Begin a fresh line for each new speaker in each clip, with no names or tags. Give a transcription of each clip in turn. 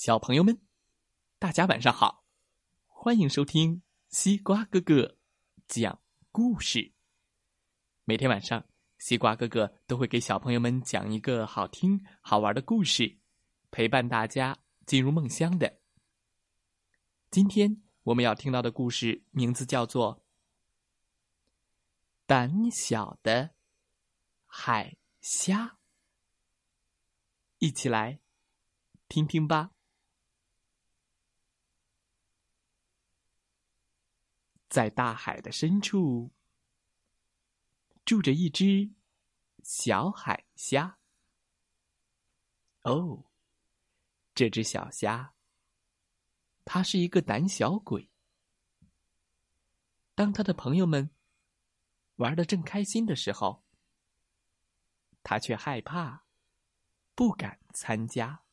小朋友们，大家晚上好！欢迎收听西瓜哥哥讲故事。每天晚上，西瓜哥哥都会给小朋友们讲一个好听、好玩的故事，陪伴大家进入梦乡的。今天我们要听到的故事名字叫做《胆小的海虾》，一起来听听吧。在大海的深处，住着一只小海虾。哦，这只小虾，它是一个胆小鬼。当他的朋友们玩的正开心的时候，他却害怕，不敢参加。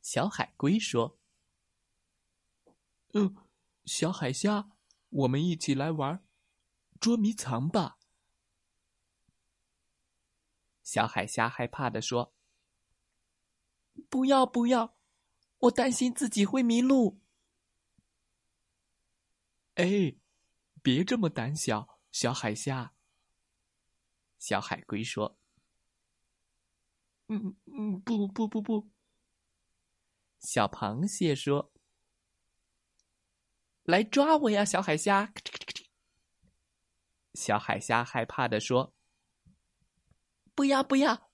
小海龟说：“嗯。”小海虾，我们一起来玩捉迷藏吧。小海虾害怕的说：“不要不要，我担心自己会迷路。”哎，别这么胆小，小海虾。小海龟说：“嗯嗯，不不不不。”小螃蟹说。来抓我呀，小海虾！小海虾害怕的说：“不要不要，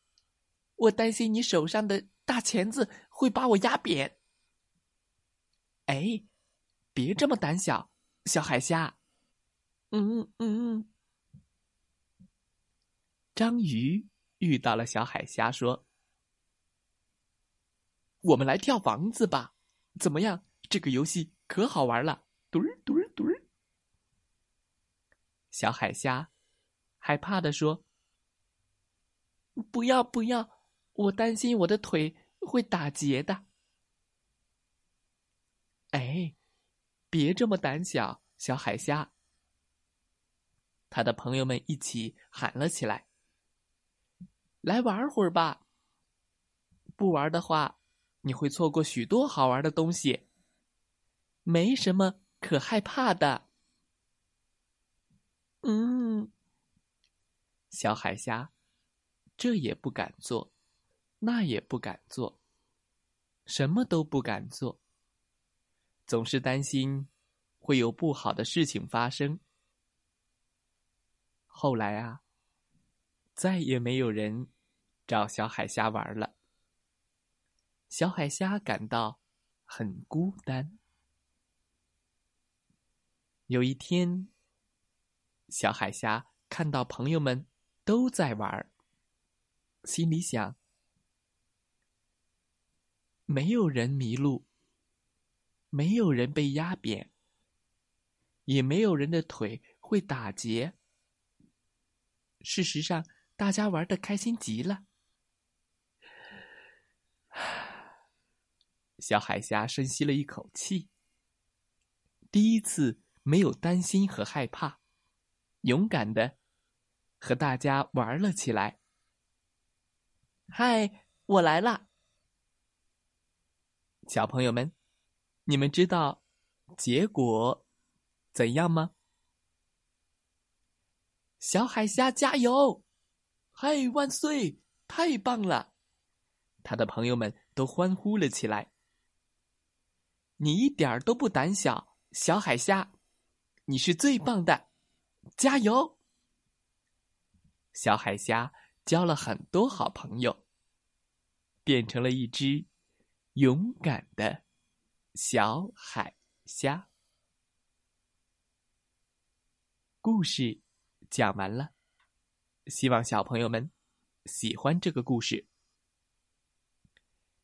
我担心你手上的大钳子会把我压扁。”哎，别这么胆小，小海虾！嗯嗯嗯。章鱼遇到了小海虾，说：“我们来跳房子吧，怎么样？这个游戏可好玩了。”嘟儿嘟儿嘟儿，小海虾害怕的说：“不要不要，我担心我的腿会打结的。”哎，别这么胆小，小海虾。他的朋友们一起喊了起来：“来玩会儿吧！不玩的话，你会错过许多好玩的东西。没什么。”可害怕的，嗯，小海虾，这也不敢做，那也不敢做，什么都不敢做，总是担心会有不好的事情发生。后来啊，再也没有人找小海虾玩了，小海虾感到很孤单。有一天，小海虾看到朋友们都在玩儿，心里想：没有人迷路，没有人被压扁，也没有人的腿会打结。事实上，大家玩的开心极了。小海虾深吸了一口气，第一次。没有担心和害怕，勇敢的和大家玩了起来。嗨，我来了，小朋友们，你们知道结果怎样吗？小海虾加油！嗨，万岁！太棒了！他的朋友们都欢呼了起来。你一点儿都不胆小，小海虾。你是最棒的，加油！小海虾交了很多好朋友，变成了一只勇敢的小海虾。故事讲完了，希望小朋友们喜欢这个故事。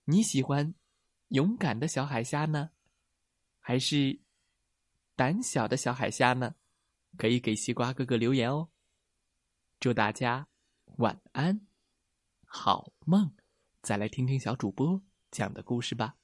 你喜欢勇敢的小海虾呢，还是？胆小的小海虾呢，可以给西瓜哥哥留言哦。祝大家晚安，好梦。再来听听小主播讲的故事吧。